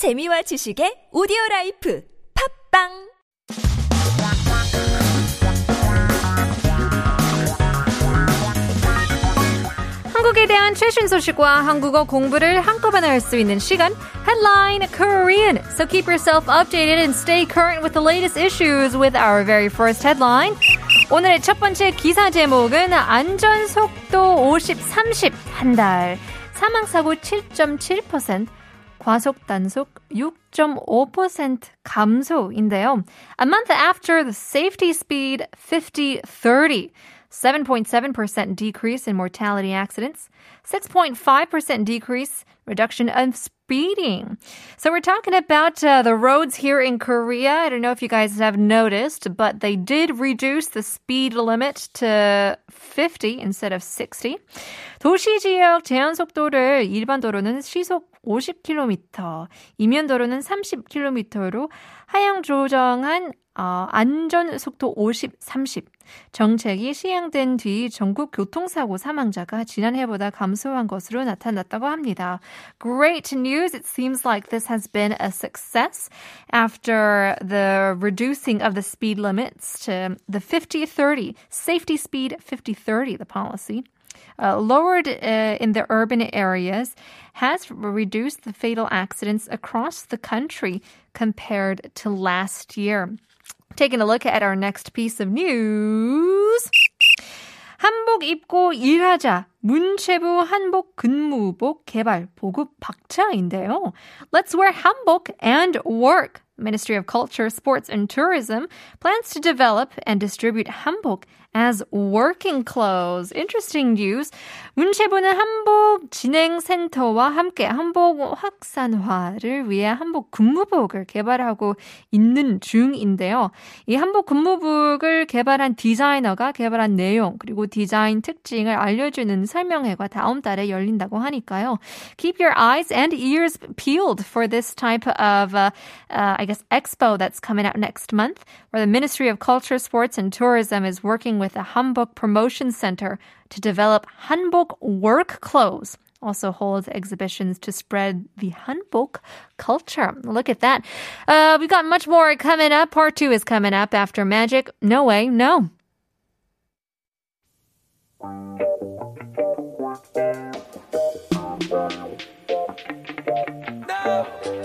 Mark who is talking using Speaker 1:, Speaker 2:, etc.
Speaker 1: 재미와 지식의 오디오 라이프 팝빵
Speaker 2: 한국에 대한 최신 소식과 한국어 공부를 한꺼번에 할 수 있는 시간 Headline Korean. So keep yourself updated and stay current with the latest issues with our very first headline. 오늘의 첫 번째 기사 제목은 안전 속도 50, 30 한 달. 사망 사고 7.7%, 과속 단속 6.5% 감소인데요. A month after the safety speed 50-30, 7.7% decrease in mortality accidents, 6.5% decrease reduction of speeding. So we're talking about uh, the roads here in Korea. I don't know if you guys have noticed, but they did reduce the speed limit to 50 instead of 60. 도시 지역 제한 속도를 일반 도로는 시속 50km, 이면 도로는 30km로 하향 조정한 어, 안전 속도 50, 30 정책이 시행된 뒤 전국 교통사고 사망자가 지난해보다 감소한 것으로 나타났다고 합니다. Great news. It seems like this has been a success after the reducing of the speed limits to the 50-30, safety speed 50-30, the policy. Uh, lowered uh, in the urban areas has reduced the fatal accidents across the country compared to last year. Taking a look at our next piece of news. 한복 입고 일하자. 문체부 한복 근무복 개발 보급 박차인데요. Let's wear 한복 and work. Ministry of Culture, Sports and Tourism plans to develop and distribute 한복 as working clothes. Interesting news. 문체부는 한복 진행센터와 함께 한복 확산화를 위해 한복 근무복을 개발하고 있는 중인데요. 이 한복 근무복을 개발한 디자이너가 개발한 내용 그리고 디자인 특징을 알려주는 설명회가 다음 달에 열린다고 하니까요. Keep your eyes and ears peeled for this type of, uh, uh, I guess, expo that's coming out next month, where the Ministry of Culture, Sports and Tourism is working with the Hanbok Promotion Center to develop Hanbok work clothes. also holds exhibitions to spread the Hanbok culture. Look at that. Uh, we've got much more coming up. Part two is coming up after Magic. No way, no. No!